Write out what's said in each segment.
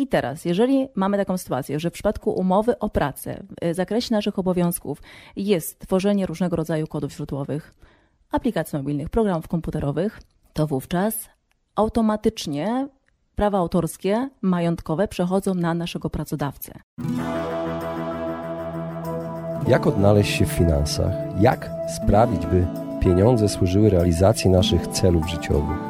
I teraz, jeżeli mamy taką sytuację, że w przypadku umowy o pracę w zakresie naszych obowiązków jest tworzenie różnego rodzaju kodów źródłowych, aplikacji mobilnych, programów komputerowych, to wówczas automatycznie prawa autorskie, majątkowe przechodzą na naszego pracodawcę. Jak odnaleźć się w finansach? Jak sprawić, by pieniądze służyły realizacji naszych celów życiowych?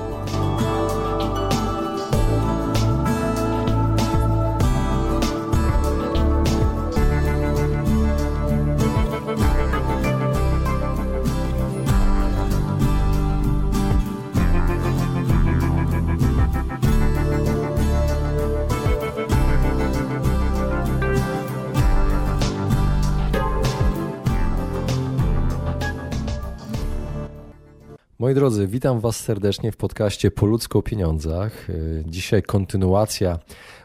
Moi drodzy, witam Was serdecznie w podcaście Po ludzku o pieniądzach. Y, dzisiaj kontynuacja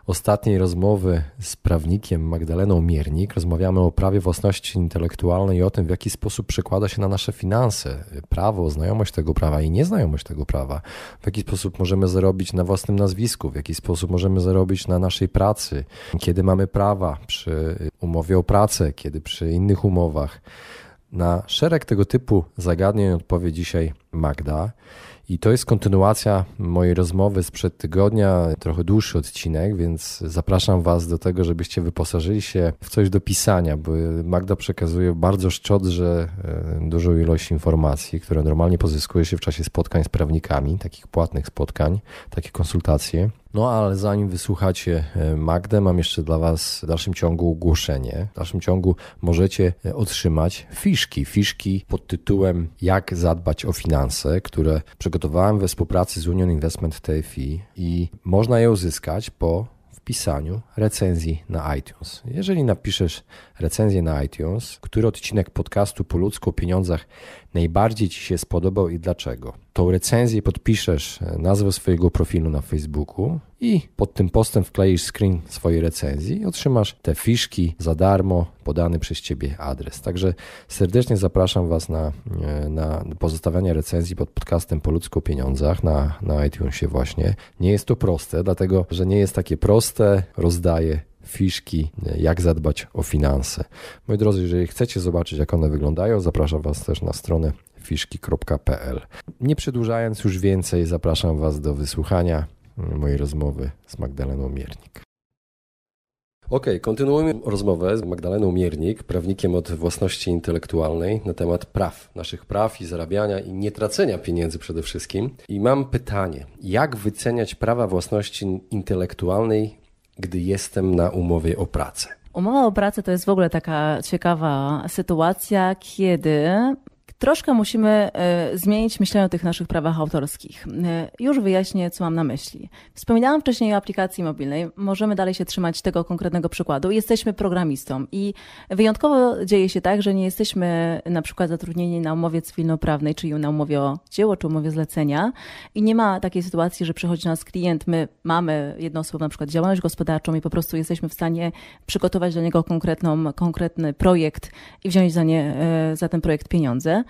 ostatniej rozmowy z prawnikiem Magdaleną Miernik. Rozmawiamy o prawie własności intelektualnej i o tym, w jaki sposób przekłada się na nasze finanse prawo, znajomość tego prawa i nieznajomość tego prawa. W jaki sposób możemy zarobić na własnym nazwisku, w jaki sposób możemy zarobić na naszej pracy, kiedy mamy prawa przy umowie o pracę, kiedy przy innych umowach. Na szereg tego typu zagadnień odpowie dzisiaj Magda. I to jest kontynuacja mojej rozmowy sprzed tygodnia, trochę dłuższy odcinek, więc zapraszam Was do tego, żebyście wyposażyli się w coś do pisania, bo Magda przekazuje bardzo szczodrze e, dużą ilość informacji, które normalnie pozyskuje się w czasie spotkań z prawnikami, takich płatnych spotkań, takie konsultacje. No ale zanim wysłuchacie e, Magdę, mam jeszcze dla Was w dalszym ciągu ogłoszenie. W dalszym ciągu możecie e, otrzymać fiszki. Fiszki pod tytułem Jak zadbać o finanse, które przygotowałem we współpracy z Union Investment TFI i można je uzyskać po wpisaniu recenzji na iTunes. Jeżeli napiszesz recenzję na iTunes, który odcinek podcastu po ludzku o pieniądzach najbardziej Ci się spodobał i dlaczego, tą recenzję podpiszesz e, nazwę swojego profilu na Facebooku i pod tym postem wkleisz screen swojej recenzji i otrzymasz te fiszki za darmo, podany przez Ciebie adres. Także serdecznie zapraszam Was na, e, na pozostawianie recenzji pod podcastem po ludzku o pieniądzach na, na iTunesie właśnie. Nie jest to proste, dlatego że nie jest takie proste, rozdaję fiszki, jak zadbać o finanse. Moi drodzy, jeżeli chcecie zobaczyć, jak one wyglądają, zapraszam Was też na stronę fiszki.pl. Nie przedłużając już więcej, zapraszam Was do wysłuchania mojej rozmowy z Magdaleną Miernik. Ok, kontynuujemy rozmowę z Magdaleną Miernik, prawnikiem od własności intelektualnej na temat praw, naszych praw i zarabiania i nietracenia pieniędzy przede wszystkim. I mam pytanie, jak wyceniać prawa własności intelektualnej gdy jestem na umowie o pracę. Umowa o pracę to jest w ogóle taka ciekawa sytuacja, kiedy troszkę musimy e, zmienić myślenie o tych naszych prawach autorskich. E, już wyjaśnię, co mam na myśli. Wspominałam wcześniej o aplikacji mobilnej. Możemy dalej się trzymać tego konkretnego przykładu. Jesteśmy programistą i wyjątkowo dzieje się tak, że nie jesteśmy na przykład zatrudnieni na umowie cywilnoprawnej, czyli na umowie o dzieło, czy umowie zlecenia i nie ma takiej sytuacji, że przychodzi do nas klient, my mamy jednoosobową na przykład działalność gospodarczą i po prostu jesteśmy w stanie przygotować dla niego konkretną, konkretny projekt i wziąć za, nie, e, za ten projekt pieniądze.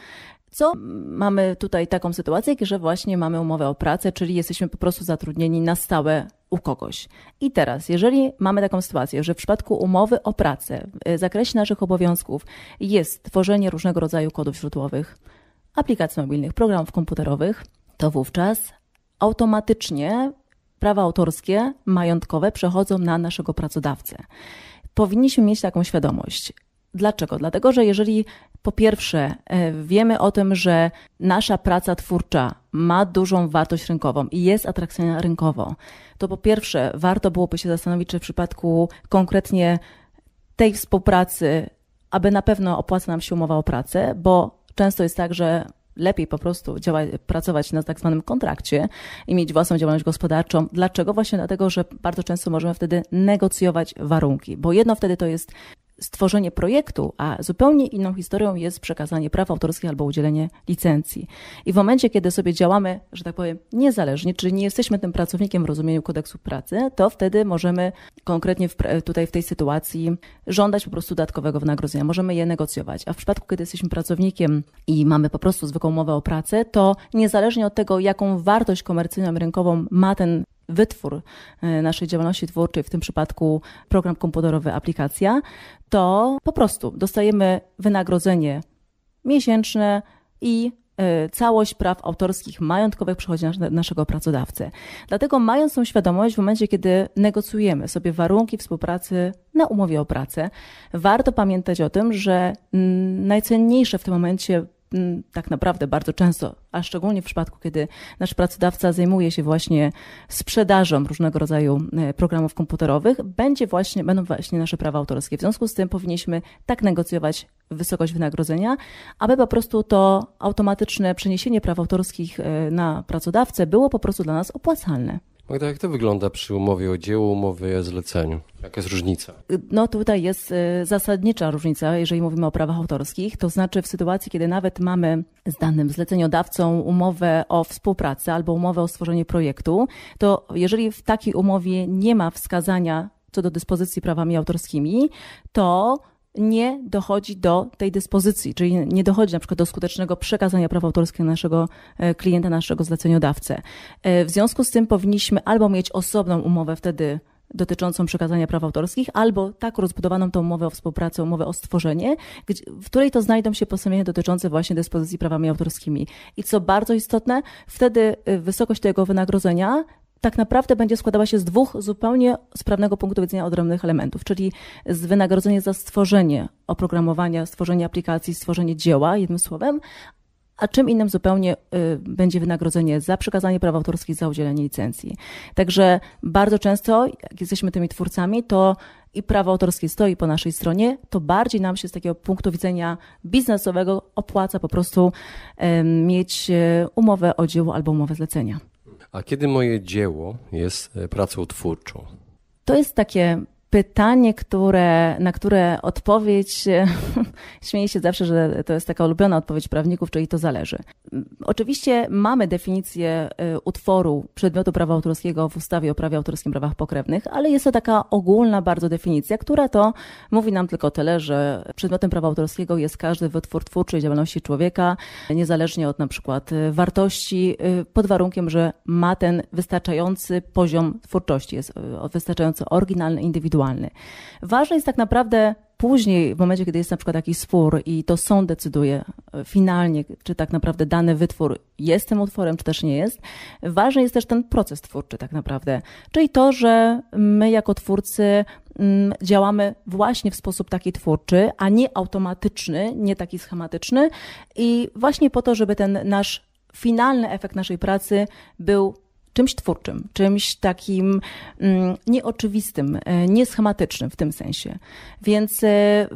Co mamy tutaj taką sytuację, że właśnie mamy umowę o pracę, czyli jesteśmy po prostu zatrudnieni na stałe u kogoś. I teraz, jeżeli mamy taką sytuację, że w przypadku umowy o pracę w zakresie naszych obowiązków jest tworzenie różnego rodzaju kodów źródłowych, aplikacji mobilnych, programów komputerowych, to wówczas automatycznie prawa autorskie, majątkowe przechodzą na naszego pracodawcę. Powinniśmy mieć taką świadomość. Dlaczego? Dlatego, że jeżeli po pierwsze e, wiemy o tym, że nasza praca twórcza ma dużą wartość rynkową i jest atrakcyjna rynkowo, to po pierwsze warto byłoby się zastanowić, czy w przypadku konkretnie tej współpracy, aby na pewno opłaca nam się umowa o pracę, bo często jest tak, że lepiej po prostu działać, pracować na tak zwanym kontrakcie i mieć własną działalność gospodarczą. Dlaczego? Właśnie dlatego, że bardzo często możemy wtedy negocjować warunki, bo jedno wtedy to jest stworzenie projektu, a zupełnie inną historią jest przekazanie praw autorskich albo udzielenie licencji. I w momencie, kiedy sobie działamy, że tak powiem, niezależnie, czyli nie jesteśmy tym pracownikiem w rozumieniu kodeksu pracy, to wtedy możemy konkretnie w, tutaj w tej sytuacji żądać po prostu dodatkowego wynagrodzenia. Możemy je negocjować. A w przypadku, kiedy jesteśmy pracownikiem i mamy po prostu zwykłą umowę o pracę, to niezależnie od tego, jaką wartość komercyjną rynkową ma ten wytwór e, naszej działalności twórczej, w tym przypadku program komputerowy, aplikacja, to po prostu dostajemy wynagrodzenie miesięczne i e, całość praw autorskich, majątkowych przychodzi na naszego pracodawcę. Dlatego mając tą świadomość w momencie, kiedy negocjujemy sobie warunki współpracy na umowie o pracę, warto pamiętać o tym, że najcenniejsze w tym momencie Mm, tak naprawdę bardzo często, a szczególnie w przypadku, kiedy nasz pracodawca zajmuje się właśnie sprzedażą różnego rodzaju e, programów komputerowych, będzie właśnie, będą właśnie nasze prawa autorskie. W związku z tym powinniśmy tak negocjować wysokość wynagrodzenia, aby po prostu to automatyczne przeniesienie praw autorskich e, na pracodawcę było po prostu dla nas opłacalne. Magda, jak to wygląda przy umowie o dzieło, umowie o zleceniu? Jaka jest różnica? No tutaj jest y, zasadnicza różnica, jeżeli mówimy o prawach autorskich, to znaczy w sytuacji, kiedy nawet mamy z danym zleceniodawcą umowę o współpracę albo umowę o stworzenie projektu, to jeżeli w takiej umowie nie ma wskazania co do dyspozycji prawami autorskimi, to nie dochodzi do tej dyspozycji, czyli nie dochodzi na przykład do skutecznego przekazania praw autorskich naszego e, klienta, naszego zleceniodawcę. E, w związku z tym powinniśmy albo mieć osobną umowę wtedy dotyczącą przekazania praw autorskich, albo tak rozbudowaną tą umowę o współpracę, umowę o stworzenie, w której to znajdą się postanowienia dotyczące właśnie dyspozycji prawami autorskimi. I co bardzo istotne, wtedy e, wysokość tego wynagrodzenia tak naprawdę będzie składała się z dwóch zupełnie z prawnego punktu widzenia odrębnych elementów, czyli z wynagrodzenia za stworzenie oprogramowania, stworzenie aplikacji, stworzenie dzieła, jednym słowem, a czym innym zupełnie y, będzie wynagrodzenie za przekazanie praw autorskich, za udzielenie licencji. Także bardzo często, jak jesteśmy tymi twórcami, to i prawo autorskie stoi po naszej stronie, to bardziej nam się z takiego punktu widzenia biznesowego opłaca po prostu mieć y, umowę o dzieło albo umowę zlecenia. A kiedy moje dzieło jest e, pracą twórczą? To jest takie pytanie, które, na które odpowiedź, śmieję się zawsze, że to jest taka ulubiona odpowiedź prawników, czyli to zależy. Oczywiście mamy definicję y, utworu przedmiotu prawa autorskiego w ustawie o prawie autorskim prawach pokrewnych, ale jest to taka ogólna bardzo definicja, która to mówi nam tylko tyle, że przedmiotem prawa autorskiego jest każdy wytwór twórczej działalności człowieka, niezależnie od na przykład y, wartości, y, pod warunkiem, że ma ten wystarczający poziom twórczości, jest wystarczająco oryginalny, indywidualny indywidualny. Ważne jest tak naprawdę później, w momencie, kiedy jest na przykład jakiś spór i to sąd decyduje e, finalnie, czy tak naprawdę dany wytwór jest tym utworem, czy też nie jest, ważny jest też ten proces twórczy tak naprawdę. Czyli to, że my jako twórcy mm, działamy właśnie w sposób taki twórczy, a nie automatyczny, nie taki schematyczny i właśnie po to, żeby ten nasz finalny efekt naszej pracy był czymś twórczym, czymś takim mm, nieoczywistym, e, nieschematycznym w tym sensie. Więc e,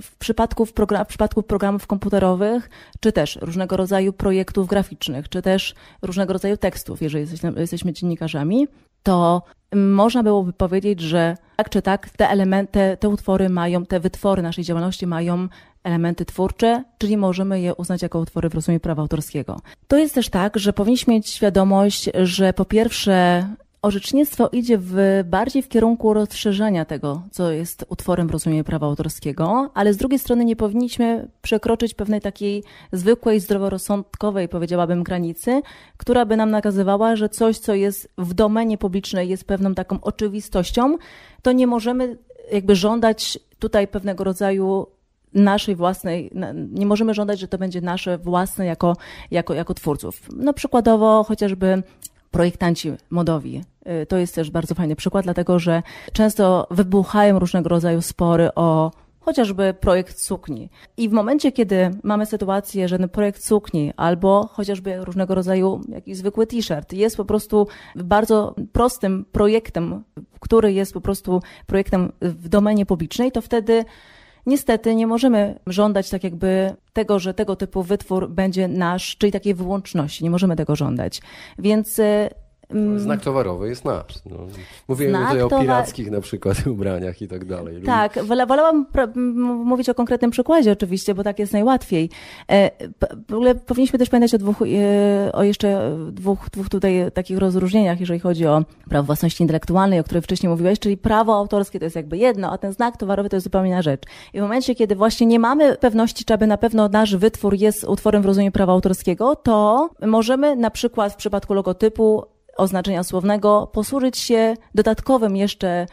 w przypadku, w, program, w przypadku programów komputerowych, czy też różnego rodzaju projektów graficznych, czy też różnego rodzaju tekstów, jeżeli jesteśmy dziennikarzami, to można byłoby powiedzieć, że tak czy tak te elementy, te utwory mają, te wytwory naszej działalności mają elementy twórcze, czyli możemy je uznać jako utwory w rozumieniu prawa autorskiego. To jest też tak, że powinniśmy mieć świadomość, że po pierwsze orzecznictwo idzie w, bardziej w kierunku rozszerzenia tego, co jest utworem w rozumieniu prawa autorskiego, ale z drugiej strony nie powinniśmy przekroczyć pewnej takiej zwykłej, zdroworozsądkowej, powiedziałabym, granicy, która by nam nakazywała, że coś, co jest w domenie publicznej, jest pewną taką oczywistością, to nie możemy jakby żądać tutaj pewnego rodzaju naszej własnej, nie możemy żądać, że to będzie nasze własne jako, jako, jako twórców. No przykładowo chociażby projektanci modowi. Y, to jest też bardzo fajny przykład, dlatego że często wybuchają różnego rodzaju spory o chociażby projekt sukni. I w momencie, kiedy mamy sytuację, że projekt sukni albo chociażby różnego rodzaju jakiś zwykły t-shirt jest po prostu bardzo prostym projektem, który jest po prostu projektem w domenie publicznej, to wtedy niestety nie możemy żądać tak jakby tego, że tego typu wytwór będzie nasz, czyli takiej wyłączności. Nie możemy tego żądać. Więc y. Znak towarowy jest nasz. No. Mówimy Znak tutaj o pirackich na przykład ubraniach i tak dalej. Tak, wolałam mówić o konkretnym przykładzie oczywiście, bo tak jest najłatwiej. E, w ogóle powinniśmy też pamiętać o dwóch, e, o jeszcze dwóch, dwóch tutaj takich rozróżnieniach, jeżeli chodzi o prawo własności intelektualnej, o której wcześniej mówiłeś, czyli prawo autorskie to jest jakby jedno, a ten znak towarowy to jest zupełnie inna rzecz. I w momencie, kiedy właśnie nie mamy pewności, czy aby na pewno nasz wytwór jest utworem w rozumieniu prawa autorskiego, to możemy na przykład w przypadku logotypu oznaczenia słownego, posłużyć się dodatkowym jeszcze,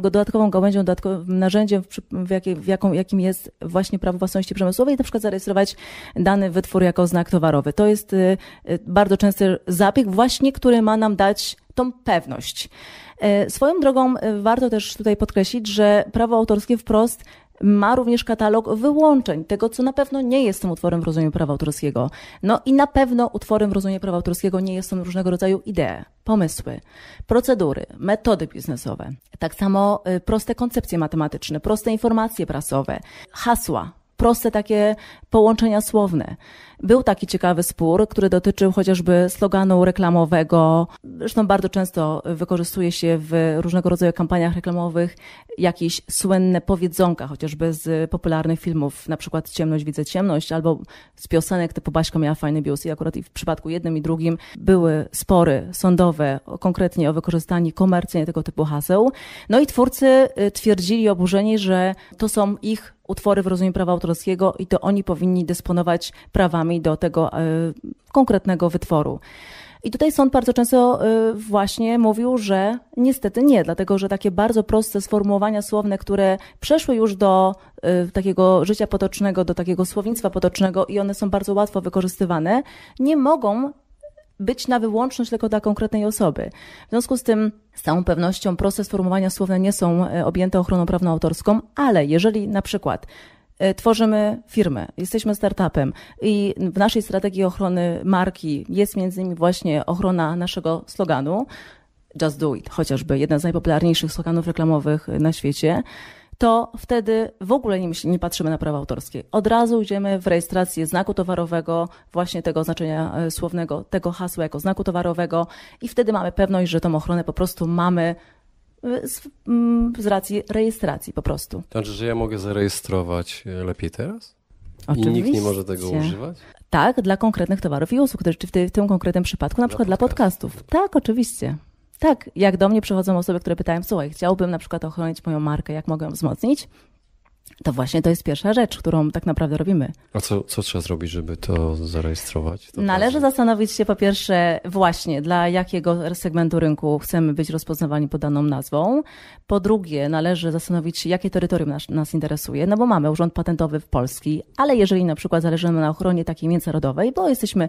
dodatkową gałęzią, dodatkowym narzędziem, w, jakiej, w jaką, jakim jest właśnie prawo własności przemysłowej, na przykład zarejestrować dany wytwór jako znak towarowy. To jest y, y, bardzo częsty zabieg właśnie, który ma nam dać tą pewność. Y, swoją drogą warto też tutaj podkreślić, że prawo autorskie wprost ma również katalog wyłączeń, tego co na pewno nie jest tym utworem w rozumieniu prawa autorskiego. No i na pewno utworem w rozumieniu prawa autorskiego nie są różnego rodzaju idee, pomysły, procedury, metody biznesowe. Tak samo y, proste koncepcje matematyczne, proste informacje prasowe, hasła, proste takie połączenia słowne. Był taki ciekawy spór, który dotyczył chociażby sloganu reklamowego. Zresztą bardzo często wykorzystuje się w różnego rodzaju kampaniach reklamowych jakieś słynne powiedzonka, chociażby z popularnych filmów, na przykład Ciemność widzę ciemność, albo z piosenek typu Baśka miała fajny bius. I akurat i w przypadku jednym i drugim były spory sądowe, konkretnie o wykorzystanie komercyjnie tego typu haseł. No i twórcy y, twierdzili oburzeni, że to są ich utwory w rozumieniu prawa autorskiego i to oni powinni dysponować prawami do tego e, konkretnego wytworu. I tutaj sąd bardzo często e, właśnie mówił, że niestety nie, dlatego że takie bardzo proste sformułowania słowne, które przeszły już do e, takiego życia potocznego, do takiego słownictwa potocznego i one są bardzo łatwo wykorzystywane, nie mogą być na wyłączność tylko dla konkretnej osoby. W związku z tym, z całą pewnością, proste sformułowania słowne nie są objęte ochroną prawną autorską, ale jeżeli na przykład tworzymy firmę, jesteśmy startupem i w naszej strategii ochrony marki jest między innymi właśnie ochrona naszego sloganu, Just Do It, chociażby jeden z najpopularniejszych sloganów reklamowych na świecie, to wtedy w ogóle nie, nie patrzymy na prawa autorskie. Od razu idziemy w rejestrację znaku towarowego, właśnie tego oznaczenia e, słownego, tego hasła jako znaku towarowego i wtedy mamy pewność, że tą ochronę po prostu mamy e, z, mm, z racji rejestracji po prostu. To znaczy, że ja mogę zarejestrować e, lepiej teraz? Oczywiście. I nikt nie może tego używać? Tak, dla konkretnych towarów i usług, czy w, w tym konkretnym przypadku, na dla przykład podcastów. dla podcastów. Tak, oczywiście. Tak, jak do mnie przychodzą osoby, które pytają, słuchaj, chciałbym na przykład ochronić moją markę, jak mogę ją wzmocnić? To właśnie to jest pierwsza rzecz, którą tak naprawdę robimy. A co, co trzeba zrobić, żeby to zarejestrować? To Należy zastanowić się po pierwsze właśnie, dla jakiego segmentu rynku chcemy być rozpoznawani pod daną nazwą. Po drugie, należy zastanowić się, jakie terytorium nas, nas interesuje, no bo mamy Urząd Patentowy w Polski, ale jeżeli na przykład zależy nam na ochronie takiej międzynarodowej, bo jesteśmy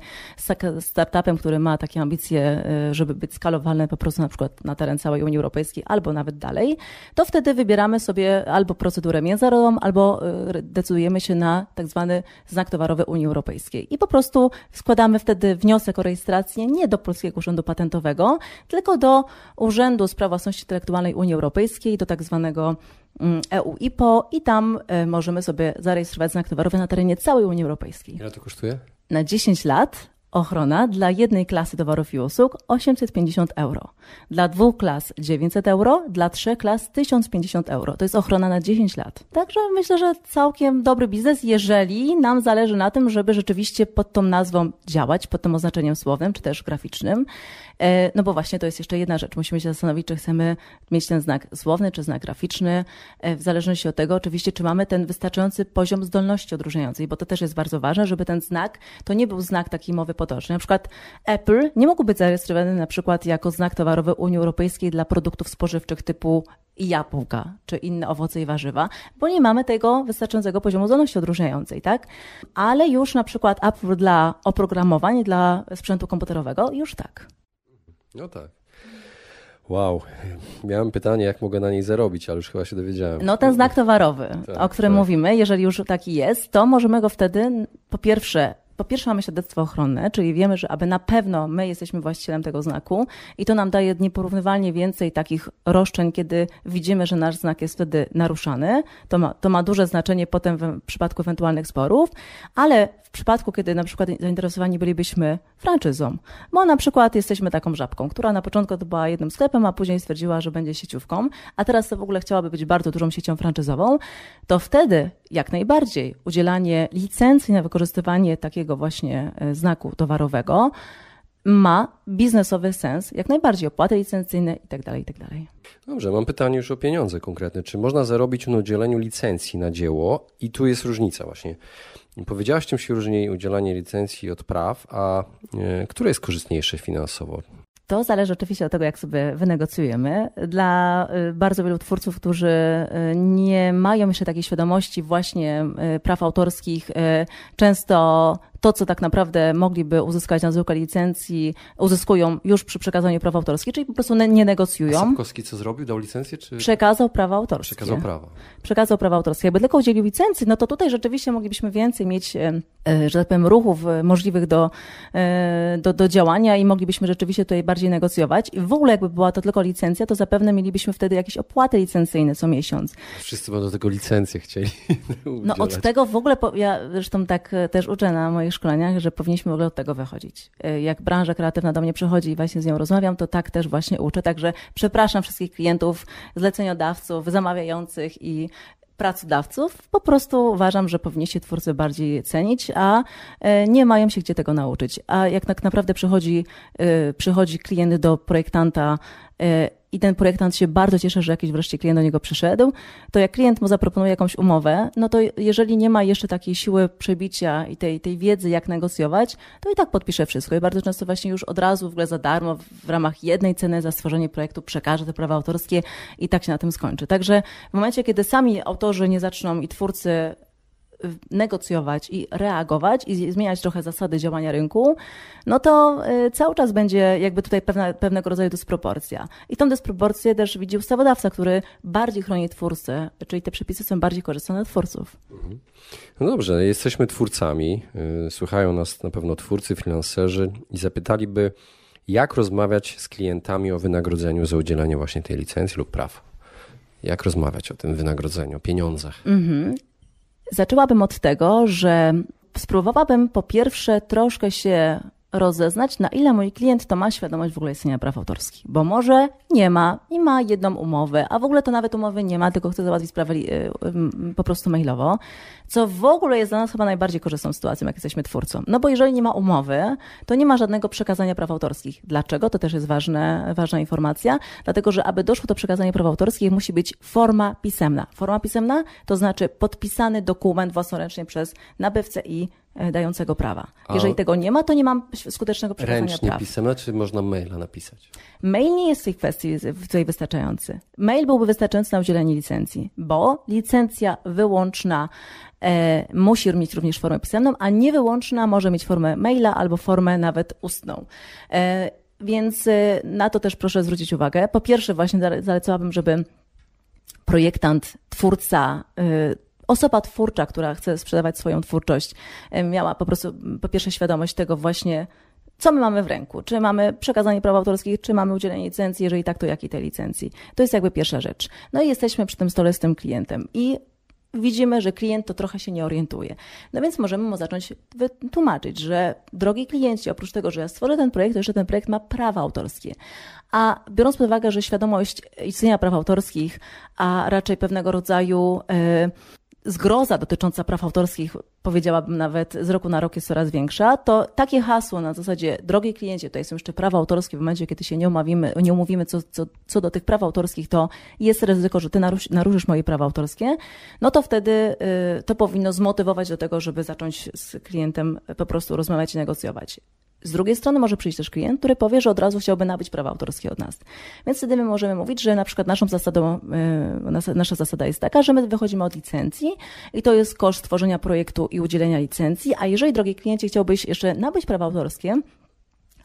startupem, który ma takie ambicje, y, żeby być skalowalny po prostu na przykład na teren całej Unii Europejskiej albo nawet dalej, to wtedy wybieramy sobie albo procedurę międzynarodową, albo y, decydujemy się na tak zwany znak towarowy Unii Europejskiej. I po prostu składamy wtedy wniosek o rejestrację nie do Polskiego Urzędu Patentowego, tylko do Urzędu Spraw Własności Intelektualnej Unii Europejskiej, do tak zwanego mm, EU IPO i tam y, możemy sobie zarejestrować znak towarowy na terenie całej Unii Europejskiej. Ile to kosztuje? Na 10 lat Ochrona dla jednej klasy towarów i usług 850 euro. Dla dwóch klas 900 euro, dla trzech klas 1050 euro. To jest ochrona na 10 lat. Także myślę, że całkiem dobry biznes, jeżeli nam zależy na tym, żeby rzeczywiście pod tą nazwą działać, pod tym oznaczeniem słownym czy też graficznym. E, no bo właśnie to jest jeszcze jedna rzecz. Musimy się zastanowić, czy chcemy mieć ten znak słowny, czy znak graficzny, e, w zależności od tego oczywiście, czy mamy ten wystarczający poziom zdolności odróżniającej, bo to też jest bardzo ważne, żeby ten znak to nie był znak takiej mowy potocznej. Na przykład Apple nie mógł być zarejestrowany na przykład jako znak towarowy Unii Europejskiej dla produktów spożywczych typu jabłka czy inne owoce i warzywa, bo nie mamy tego wystarczającego poziomu zdolności odróżniającej, tak? Ale już na przykład Apple dla oprogramowań, dla sprzętu komputerowego, już tak. No tak. Wow. Miałem pytanie, jak mogę na niej zarobić, ale już chyba się dowiedziałem. No ten znak towarowy, tak, o którym tak. mówimy, jeżeli już taki jest, to możemy go wtedy po pierwsze po pierwsze mamy świadectwo ochronne, czyli wiemy, że aby na pewno my jesteśmy właścicielem tego znaku i to nam daje nieporównywalnie więcej takich roszczeń, kiedy widzimy, że nasz znak jest wtedy naruszany. To ma, to ma duże znaczenie potem w przypadku ewentualnych sporów, ale w przypadku, kiedy na przykład zainteresowani bylibyśmy franczyzą, bo na przykład jesteśmy taką żabką, która na początku to była jednym sklepem, a później stwierdziła, że będzie sieciówką, a teraz to w ogóle chciałaby być bardzo dużą siecią franczyzową, to wtedy jak najbardziej udzielanie licencji na wykorzystywanie takiego właśnie e, znaku towarowego ma biznesowy sens, jak najbardziej opłaty licencyjne itd. Tak itd. Tak Dobrze, mam pytanie już o pieniądze konkretne. Czy można zarobić na udzieleniu licencji na dzieło? I tu jest różnica właśnie. Powiedziałaś, czym się różni udzielanie licencji od praw, a e, które jest korzystniejsze finansowo? To zależy oczywiście od tego, jak sobie wynegocjujemy. Dla y, bardzo wielu twórców, którzy nie mają jeszcze takiej świadomości właśnie praw autorskich, często to, co tak naprawdę mogliby uzyskać na zwykłej licencji, uzyskują już przy przekazaniu praw autorskich, czyli po prostu nie negocjują. A Sapkowski co zrobił? Dał licencję? Czy... Przekazał prawa autorskie. Przekazał prawa. Przekazał prawa autorskie. Jakby tylko udzielił licencji, no to tutaj rzeczywiście moglibyśmy więcej mieć, e, e, że tak powiem, ruchów e, możliwych do, do, do działania i moglibyśmy rzeczywiście tutaj bardziej negocjować. I w ogóle jakby była to tylko licencja, to zapewne mielibyśmy wtedy jakieś opłaty licencyjne co miesiąc. Wszyscy będą tego licencję chcieli. no od tego w ogóle, ja zresztą tak też uczę na moich szkoleniach, że powinniśmy w ogóle od tego wychodzić. E, jak branża kreatywna do mnie przychodzi i właśnie z nią rozmawiam, to tak też właśnie uczę. Także przepraszam wszystkich klientów, zleceniodawców, zamawiających i pracodawców. Po prostu uważam, że powinniście twórcy bardziej cenić, a e, nie mają się gdzie tego nauczyć. A jak tak naprawdę przychodzi, e, przychodzi klient do projektanta i ten projektant się bardzo cieszy, że jakiś wreszcie klient do niego przyszedł, to jak klient mu zaproponuje jakąś umowę, no to jeżeli nie ma jeszcze takiej siły przebicia i tej, tej wiedzy, jak negocjować, to i tak podpisze wszystko. I bardzo często właśnie już od razu w ogóle za darmo w ramach jednej ceny za stworzenie projektu przekaże te prawa autorskie i tak się na tym skończy. Także w momencie, kiedy sami autorzy nie zaczną i twórcy negocjować i reagować i zmieniać trochę zasady działania rynku, no to y, cały czas będzie jakby tutaj pewna, pewnego rodzaju dysproporcja. I tą dysproporcję też widzi ustawodawca, który bardziej chroni twórcę, czyli te przepisy są bardziej korzystne dla twórców. Mhm. No dobrze, jesteśmy twórcami, y, słuchają nas na pewno twórcy, freelancerzy i zapytaliby, jak rozmawiać z klientami o wynagrodzeniu za udzielenie właśnie tej licencji lub praw. Jak rozmawiać o tym wynagrodzeniu, o pieniądzach? Mhm. Zaczęłabym od tego, że spróbowałabym po pierwsze troszkę się rozeznać, na ile mój klient to ma świadomość w ogóle istnienia praw autorskich. Bo może nie ma i ma jedną umowę, a w ogóle to nawet umowy nie ma, tylko chce załatwić sprawę y, po prostu mailowo, co w ogóle jest dla nas chyba najbardziej korzystną sytuacją, jak jesteśmy twórcą. No bo jeżeli nie ma umowy, to nie ma żadnego przekazania praw autorskich. Dlaczego? To też jest ważne, ważna informacja. Dlatego, że aby doszło do przekazania praw autorskich, musi być forma pisemna. Forma pisemna to znaczy podpisany dokument własnoręcznie przez nabywcę i E, dającego prawa. Jeżeli A tego nie ma, to nie mam skutecznego przekazania ręcznie praw. pisane, czy można maila napisać? Mail nie jest w tej kwestii tutaj wystarczający. Mail byłby wystarczający na udzielenie licencji, bo licencja wyłączna e, musi mieć również formę pisemną, a niewyłączna może mieć formę maila albo formę nawet ustną. E, więc e, na to też proszę zwrócić uwagę. Po pierwsze właśnie zalecałabym, żeby projektant, twórca e, osoba twórcza, która chce sprzedawać swoją twórczość, e, miała po prostu po pierwsze świadomość tego właśnie, co my mamy w ręku. Czy mamy przekazanie praw autorskich, czy mamy udzielenie licencji, jeżeli tak, to jakiej tej licencji. To jest jakby pierwsza rzecz. No i jesteśmy przy tym stole z tym klientem i widzimy, że klient to trochę się nie orientuje. No więc możemy mu zacząć wytłumaczyć, że drogi klienci, oprócz tego, że ja stworzę ten projekt, to jeszcze ten projekt ma prawa autorskie. A biorąc pod uwagę, że świadomość istnienia praw autorskich, a raczej pewnego rodzaju yy, zgroza dotycząca praw autorskich, powiedziałabym nawet z roku na rok jest coraz większa, to takie hasło na zasadzie, drogi kliencie, tutaj są jeszcze prawa autorskie, w momencie, kiedy się nie umówimy, nie umówimy co, co, co do tych praw autorskich, to jest ryzyko, że ty narusz, naruszysz moje prawa autorskie, no to wtedy y, to powinno zmotywować do tego, żeby zacząć z klientem po prostu rozmawiać i negocjować. Z drugiej strony może przyjść też klient, który powie, że od razu chciałby nabyć prawa autorskie od nas. Więc wtedy my możemy mówić, że na przykład naszą zasadą, y, nasza zasada jest taka, że my wychodzimy od licencji i to jest koszt tworzenia projektu i udzielenia licencji, a jeżeli, drogi kliencie, chciałbyś jeszcze nabyć prawa autorskie,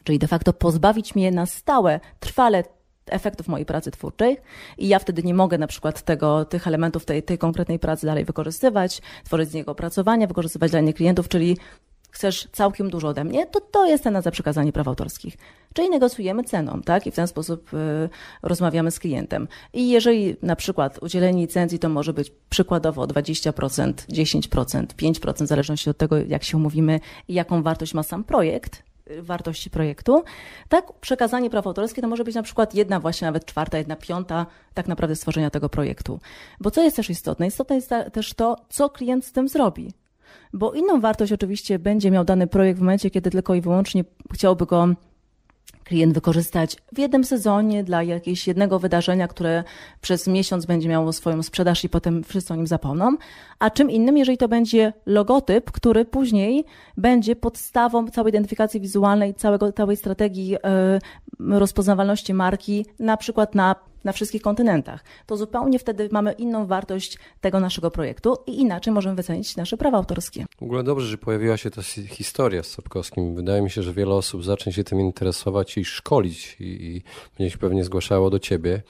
czyli de facto pozbawić mnie na stałe, trwale efektów mojej pracy twórczej i ja wtedy nie mogę na przykład tego, tych elementów tej, tej konkretnej pracy dalej wykorzystywać, tworzyć z niego opracowania, wykorzystywać dla innych klientów, czyli chcesz całkiem dużo ode mnie, to to jest cena za przekazanie praw autorskich. Czyli negocjujemy ceną, tak? I w ten sposób y, rozmawiamy z klientem. I jeżeli na przykład udzielenie licencji to może być przykładowo 20%, 10%, 5%, w zależności od tego, jak się umówimy i jaką wartość ma sam projekt, y, wartości projektu, tak przekazanie praw autorskich to może być na przykład jedna właśnie nawet czwarta, jedna piąta tak naprawdę stworzenia tego projektu. Bo co jest też istotne? Istotne jest też to, co klient z tym zrobi. Bo inną wartość oczywiście będzie miał dany projekt w momencie, kiedy tylko i wyłącznie chciałby go klient wykorzystać w jednym sezonie dla jakiegoś jednego wydarzenia, które przez miesiąc będzie miało swoją sprzedaż i potem wszyscy o nim zapomną. A czym innym, jeżeli to będzie logotyp, który później będzie podstawą całej identyfikacji wizualnej, całego, całej strategii yy, rozpoznawalności marki, na przykład na na wszystkich kontynentach, to zupełnie wtedy mamy inną wartość tego naszego projektu i inaczej możemy wycenić nasze prawa autorskie. W ogóle dobrze, że pojawiła się ta historia z Sapkowskim. Wydaje mi się, że wiele osób zacznie się tym interesować i szkolić i, i będzie się pewnie zgłaszało do ciebie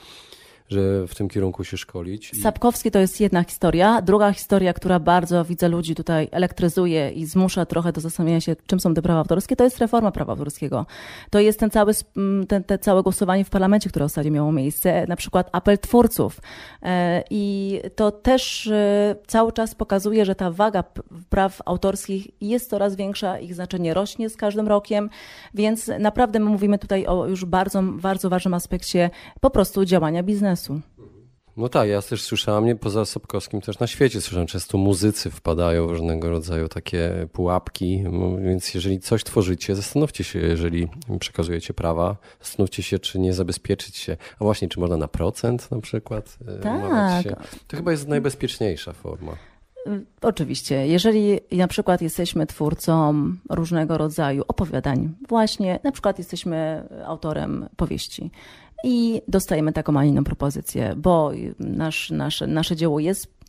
że w tym kierunku się szkolić. Sapkowski to jest jedna historia. Druga historia, która bardzo widzę ludzi tutaj elektryzuje i zmusza trochę do zastanowienia się, czym są te prawa autorskie, to jest reforma prawa autorskiego. To jest ten cały, ten, te całe głosowanie w parlamencie, które ostatnio miało miejsce, na przykład apel twórców. E, I to też e, cały czas pokazuje, że ta waga praw autorskich jest coraz większa, ich znaczenie rośnie z każdym rokiem, więc naprawdę my mówimy tutaj o już bardzo, bardzo ważnym aspekcie po prostu działania biznesu No tak, ja też słyszałem, nie poza Sobkowskim też na świecie słyszałem, często muzycy wpadają w różnego rodzaju takie pułapki, więc jeżeli coś tworzycie, zastanówcie się, jeżeli przekazujecie prawa, zastanówcie się, czy nie zabezpieczyć się, a właśnie, czy można na procent na przykład e, tak. się. To chyba jest najbezpieczniejsza forma. Y, oczywiście, jeżeli na przykład jesteśmy twórcą różnego rodzaju opowiadań, właśnie na przykład jesteśmy autorem powieści, i dostajemy taką, a inną propozycję, bo nasz, nasze, nasze dzieło jest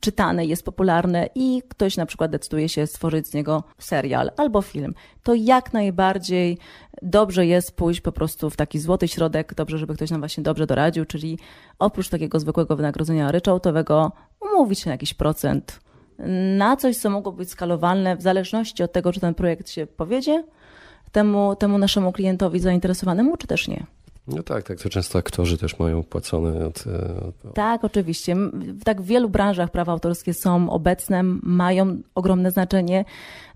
czytane, jest popularne i ktoś na przykład decyduje się stworzyć z niego serial albo film, to jak najbardziej dobrze jest pójść po prostu w taki złoty środek, dobrze, żeby ktoś nam właśnie dobrze doradził, czyli oprócz takiego zwykłego wynagrodzenia ryczałtowego umówić się na jakiś procent, na coś, co mogło być skalowalne w zależności od tego, czy ten projekt się powiedzie temu, temu naszemu klientowi zainteresowanemu, czy też nie. No tak, tak to często aktorzy też mają płacone. Od, od... Tak, oczywiście. W tak wielu branżach prawa autorskie są obecne, mają ogromne znaczenie.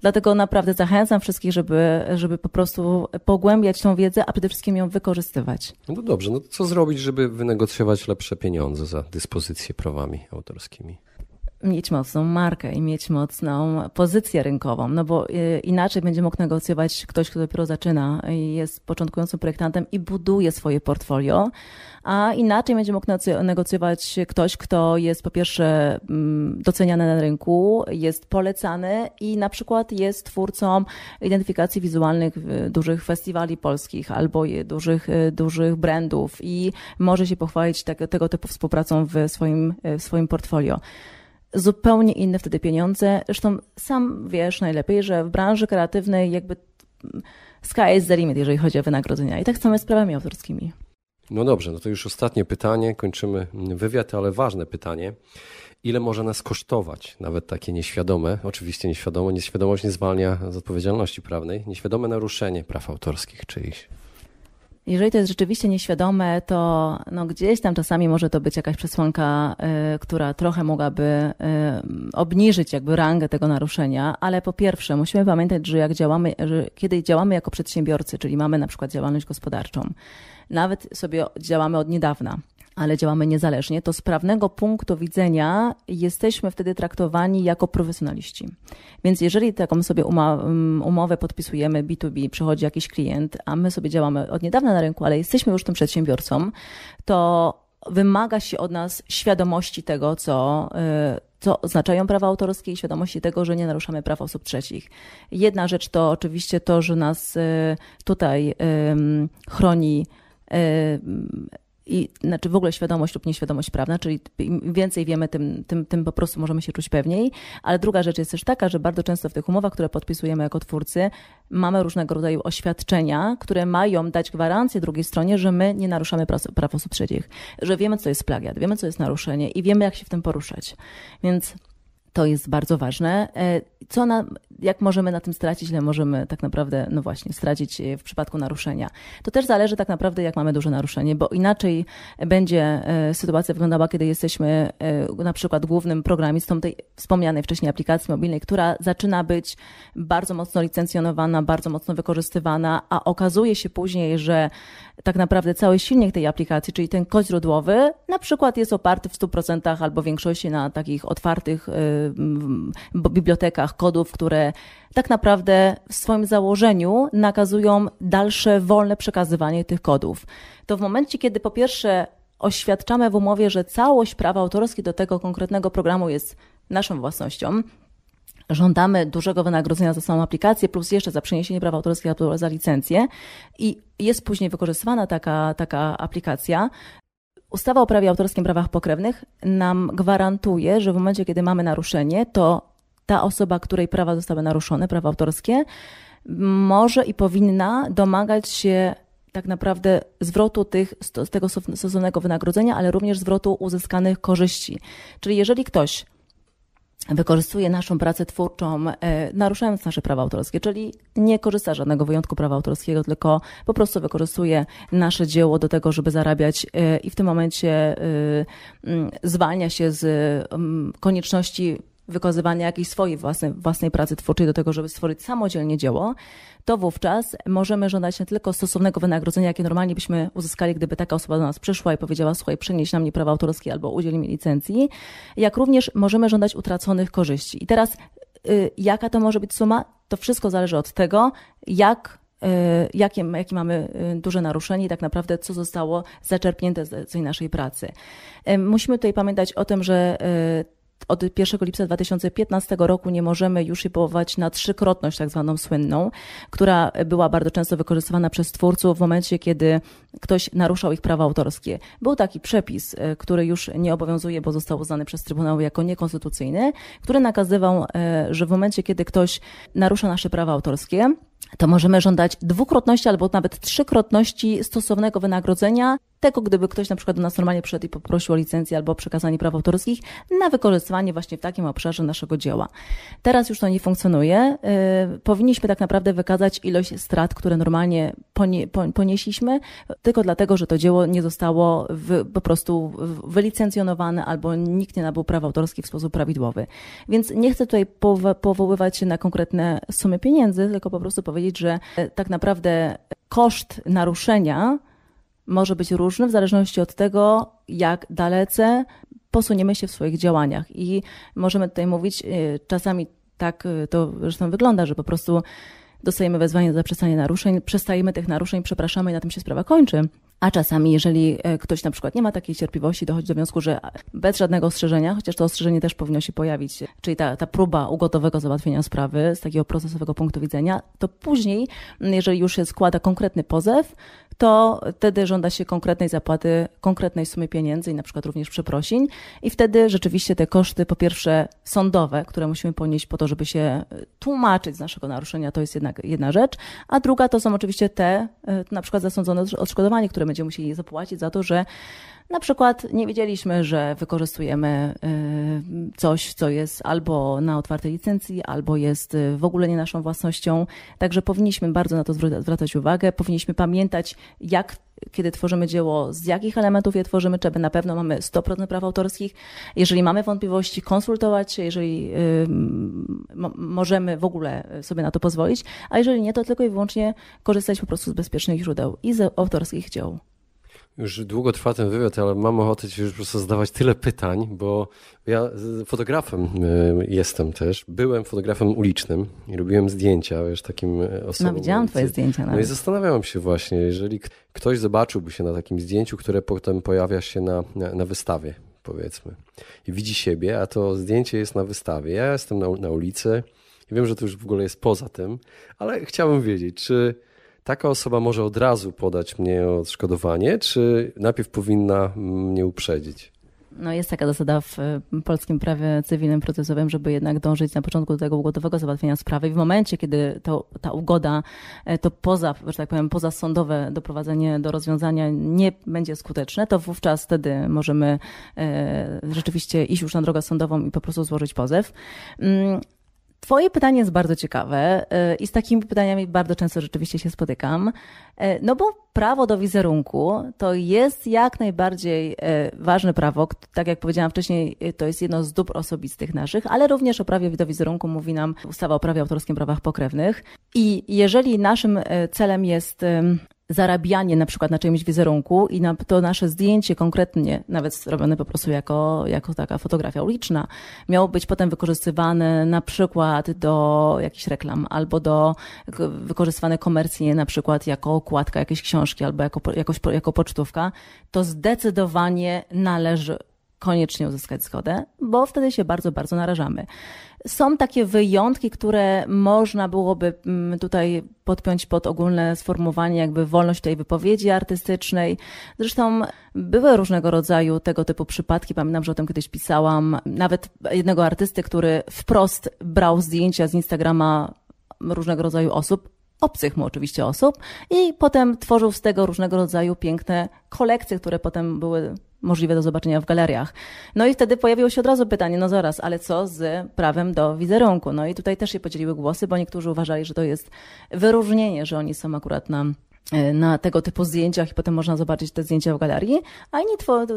Dlatego naprawdę zachęcam wszystkich, żeby, żeby po prostu pogłębiać tą wiedzę, a przede wszystkim ją wykorzystywać. No dobrze, no to co zrobić, żeby wynegocjować lepsze pieniądze za dyspozycję prawami autorskimi? Mieć mocną markę i mieć mocną pozycję rynkową, no bo y, inaczej będzie mógł negocjować ktoś, kto dopiero zaczyna i jest początkującym projektantem i buduje swoje portfolio, a inaczej będzie mógł negocjować ktoś, kto jest po pierwsze mm, doceniany na rynku, jest polecany i na przykład jest twórcą identyfikacji wizualnych dużych festiwali polskich albo dużych, y, dużych brandów i może się pochwalić tego typu współpracą w swoim, w swoim portfolio zupełnie inne wtedy pieniądze. Zresztą sam wiesz najlepiej, że w branży kreatywnej jakby sky is the limit, jeżeli chodzi o wynagrodzenia. I tak samo z prawami autorskimi. No dobrze, no to już ostatnie pytanie, kończymy wywiad, ale ważne pytanie. Ile może nas kosztować, nawet takie nieświadome, oczywiście nieświadome, nieświadomość nie zwalnia z odpowiedzialności prawnej, nieświadome naruszenie praw autorskich czyichś? Jeżeli to jest rzeczywiście nieświadome, to no gdzieś tam czasami może to być jakaś przesłanka, y, która trochę mogłaby y, obniżyć jakby rangę tego naruszenia, ale po pierwsze musimy pamiętać, że jak działamy, że kiedy działamy jako przedsiębiorcy, czyli mamy na przykład działalność gospodarczą, nawet sobie działamy od niedawna, ale działamy niezależnie, to z prawnego punktu widzenia jesteśmy wtedy traktowani jako profesjonaliści. Więc jeżeli taką sobie mm, umowę podpisujemy B2B, przychodzi jakiś klient, a my sobie działamy od niedawna na rynku, ale jesteśmy już tym przedsiębiorcą, to wymaga się od nas świadomości tego, co, y, co oznaczają prawa autorskie i świadomości tego, że nie naruszamy praw osób trzecich. Jedna rzecz to oczywiście to, że nas y, tutaj chroni y, i znaczy w ogóle świadomość lub nieświadomość prawna, czyli im więcej wiemy, tym, tym, tym po prostu możemy się czuć pewniej. Ale druga rzecz jest też taka, że bardzo często w tych umowach, które podpisujemy jako twórcy, mamy różnego rodzaju oświadczenia, które mają dać gwarancję drugiej stronie, że my nie naruszamy praw, osób trzecich, że wiemy, co jest plagiat, wiemy, co jest naruszenie i wiemy, jak się w tym poruszać. Więc To jest bardzo ważne. E, co na, jak możemy na tym stracić, ile możemy tak naprawdę, no właśnie, stracić w przypadku naruszenia? To też zależy tak naprawdę, jak mamy duże naruszenie, bo inaczej będzie e, sytuacja wyglądała, kiedy jesteśmy e, na przykład głównym programistą tej wspomnianej wcześniej aplikacji mobilnej, która zaczyna być bardzo mocno licencjonowana, bardzo mocno wykorzystywana, a okazuje się później, że tak naprawdę cały silnik tej aplikacji, czyli ten kod źródłowy, na przykład jest oparty w 100% albo w większości na takich otwartych bibliotekach kodów, które tak naprawdę w swoim założeniu nakazują dalsze wolne przekazywanie tych kodów. To w momencie, kiedy po pierwsze oświadczamy w umowie, że całość praw autorskich do tego konkretnego programu jest naszą własnością, żądamy dużego wynagrodzenia za samą aplikację, plus jeszcze za przeniesienie praw autorskich za licencję i jest później wykorzystywana taka, taka aplikacja, Ustawa o prawie autorskim prawach pokrewnych nam gwarantuje, że w momencie, kiedy mamy naruszenie, to ta osoba, której prawa zostały naruszone, prawa autorskie, może i powinna domagać się tak naprawdę zwrotu tych, tego stosownego wynagrodzenia, ale również zwrotu uzyskanych korzyści. Czyli jeżeli ktoś wykorzystuje naszą pracę twórczą, e, naruszając nasze prawa autorskie, czyli nie korzysta żadnego wyjątku prawa autorskiego, tylko po prostu wykorzystuje nasze dzieło do tego, żeby zarabiać e, i w tym momencie e, zwalnia się z konieczności wykazywania jakiejś swojej własnej, własnej pracy twórczej do tego, żeby stworzyć samodzielnie dzieło, to wówczas możemy żądać nie tylko stosownego wynagrodzenia, jakie normalnie byśmy uzyskali, gdyby taka osoba do nas przyszła i powiedziała, słuchaj, przynieś na mnie prawa autorskie albo udziel mi licencji, jak również możemy żądać utraconych korzyści. I teraz y, jaka to może być suma? To wszystko zależy od tego, jak y, jakie, jakie mamy y, duże naruszenie i tak naprawdę co zostało zaczerpnięte z tej naszej pracy. Musimy tutaj pamiętać o tym, że od 1 lipca 2015 roku nie możemy już się powołać na trzykrotność tak zwaną słynną, która była bardzo często wykorzystywana przez twórców w momencie, kiedy ktoś naruszał ich prawa autorskie. Był taki przepis, e, który już nie obowiązuje, bo został uznany przez Trybunał jako niekonstytucyjny, który nakazywał, e, że w momencie, kiedy ktoś narusza nasze prawa autorskie, to możemy żądać dwukrotności albo nawet trzykrotności stosownego wynagrodzenia tego, gdyby ktoś na przykład do nas normalnie przyszedł i poprosił o licencję albo przekazanie praw autorskich na wykorzystywanie właśnie w takim obszarze naszego dzieła. Teraz już to nie funkcjonuje. Y, powinniśmy tak naprawdę wykazać ilość strat, które normalnie ponie, ponieśliśmy, tylko dlatego, że to dzieło nie zostało w, po prostu wylicencjonowane albo nikt nie nabył praw autorskich w sposób prawidłowy. Więc nie chcę tutaj powoływać się na konkretne sumy pieniędzy, tylko po prostu powiedzieć, że tak naprawdę koszt naruszenia może być różny w zależności od tego, jak dalece posuniemy się w swoich działaniach. I możemy tutaj mówić, y, czasami tak y, to zresztą wygląda, że po prostu dostajemy wezwanie do zaprzestania naruszeń, przestajemy tych naruszeń, przepraszamy i na tym się sprawa kończy. A czasami, jeżeli e, ktoś na przykład nie ma takiej cierpliwości, dochodzi do wniosku, że bez żadnego ostrzeżenia, chociaż to ostrzeżenie też powinno się pojawić, czyli ta, ta próba ugotowego załatwienia sprawy z takiego procesowego punktu widzenia, to później, jeżeli już się składa konkretny pozew, to wtedy żąda się konkretnej zapłaty, konkretnej sumy pieniędzy i na przykład również przeprosin. I wtedy rzeczywiście te koszty, po pierwsze sądowe, które musimy ponieść po to, żeby się e, tłumaczyć z naszego naruszenia, to jest jedna, jedna rzecz, a druga to są oczywiście te e, na przykład zasądzone odszkodowanie, które będziemy musieli zapłacić za to, że na przykład nie wiedzieliśmy, że wykorzystujemy y, coś, co jest albo na otwartej licencji, albo jest y, w ogóle nie naszą własnością. Także powinniśmy bardzo na to zwracać uwagę. Powinniśmy pamiętać, jak kiedy tworzymy dzieło, z jakich elementów je tworzymy, czy na pewno mamy 100% praw autorskich. Jeżeli mamy wątpliwości, konsultować się, jeżeli y, możemy w ogóle sobie na to pozwolić, a jeżeli nie, to tylko i wyłącznie korzystać po prostu z bezpiecznych źródeł i z autorskich dzieł. Już długo trwa ten wywiad, ale mam ochotę ci już po prostu zadawać tyle pytań, bo ja fotografem y, jestem też. Byłem fotografem ulicznym i robiłem zdjęcia, wiesz, takim y, osobom. No widziałam twoje zdjęcia nawet. No i zastanawiałem się właśnie, jeżeli ktoś zobaczyłby się na takim zdjęciu, które potem pojawia się na, na, na wystawie, powiedzmy, i widzi siebie, a to zdjęcie jest na wystawie. Ja jestem na, na ulicy i wiem, że to już w ogóle jest poza tym, ale chciałbym wiedzieć, czy taka osoba może od razu podać mnie odszkodowanie, czy najpierw powinna mnie uprzedzić? No jest taka zasada w polskim prawie cywilnym procesowym, żeby jednak dążyć na początku do tego ugodowego załatwienia sprawy i w momencie, kiedy to, ta ugoda, e, to poza, że tak powiem, pozasądowe doprowadzenie do rozwiązania nie będzie skuteczne, to wówczas wtedy możemy e, rzeczywiście iść już na drogę sądową i po prostu złożyć pozew. Twoje pytanie jest bardzo ciekawe y, i z takimi pytaniami bardzo często rzeczywiście się spotykam. Y, no bo prawo do wizerunku to jest jak najbardziej y, ważne prawo. Tak jak powiedziałam wcześniej, to jest jedno z dóbr osobistych naszych, ale również o prawie do wizerunku mówi nam ustawa o prawie autorskim prawach pokrewnych. I jeżeli naszym celem jest zarabianie na przykład na czymś wizerunku i na to nasze zdjęcie konkretnie, nawet robione po prostu jako, jako taka fotografia uliczna, miało być potem wykorzystywane na przykład do jakichś reklam albo do wykorzystywane komercyjnie na przykład jako okładka jakiejś książki albo jako, jakoś, jako pocztówka, to zdecydowanie należy koniecznie uzyskać zgodę, bo wtedy się bardzo, bardzo narażamy. Są takie wyjątki, które można byłoby mm, tutaj podpiąć pod ogólne sformułowanie jakby wolność tej wypowiedzi artystycznej. Zresztą były różnego rodzaju tego typu przypadki. Pamiętam, że o tym kiedyś pisałam. Nawet jednego artysty, który wprost brał zdjęcia z Instagrama różnego rodzaju osób, obcych mu oczywiście osób i potem tworzył z tego różnego rodzaju piękne kolekcje, które potem były możliwe do zobaczenia w galeriach. No i wtedy pojawiło się od razu pytanie, no zaraz, ale co z prawem do wizerunku? No i tutaj też się podzieliły głosy, bo niektórzy uważali, że to jest wyróżnienie, że oni są akurat na na tego typu zdjęciach i potem można zobaczyć te zdjęcia w galerii, a inni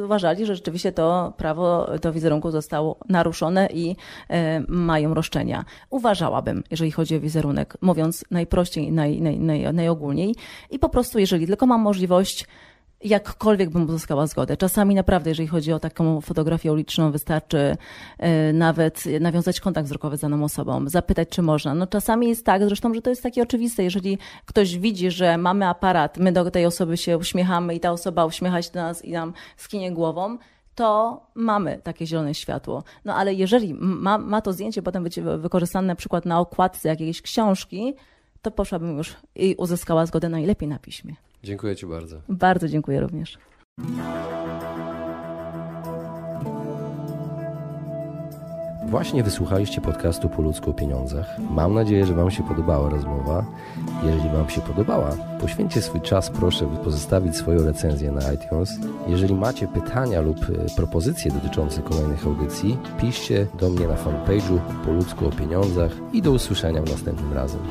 uważali, że rzeczywiście to prawo do wizerunku zostało naruszone i e, mają roszczenia. Uważałabym, jeżeli chodzi o wizerunek, mówiąc najprościej, naj, naj, naj, najogólniej i po prostu, jeżeli tylko mam możliwość jakkolwiek bym uzyskała zgodę. Czasami naprawdę, jeżeli chodzi o taką fotografię uliczną, wystarczy e, nawet nawiązać kontakt wzrokowy z daną osobą, zapytać, czy można. No czasami jest tak, zresztą, że to jest takie oczywiste. Jeżeli ktoś widzi, że mamy aparat, my do tej osoby się uśmiechamy i ta osoba uśmiecha się do nas i nam skinie głową, to mamy takie zielone światło. No ale jeżeli ma, ma to zdjęcie potem być wykorzystane na przykład na okładce jakiejś książki, to poszłabym już i uzyskała zgodę najlepiej na piśmie. Dziękuję Ci bardzo. Bardzo dziękuję również. Właśnie wysłuchaliście podcastu Po ludzku o pieniądzach. Mam nadzieję, że Wam się podobała rozmowa. Jeżeli Wam się podobała, poświęćcie swój czas, proszę, by pozostawić swoją recenzję na iTunes. Jeżeli macie pytania lub e, propozycje dotyczące kolejnych audycji, piszcie do mnie na fanpage'u Po ludzku o pieniądzach i do usłyszenia w następnym razem.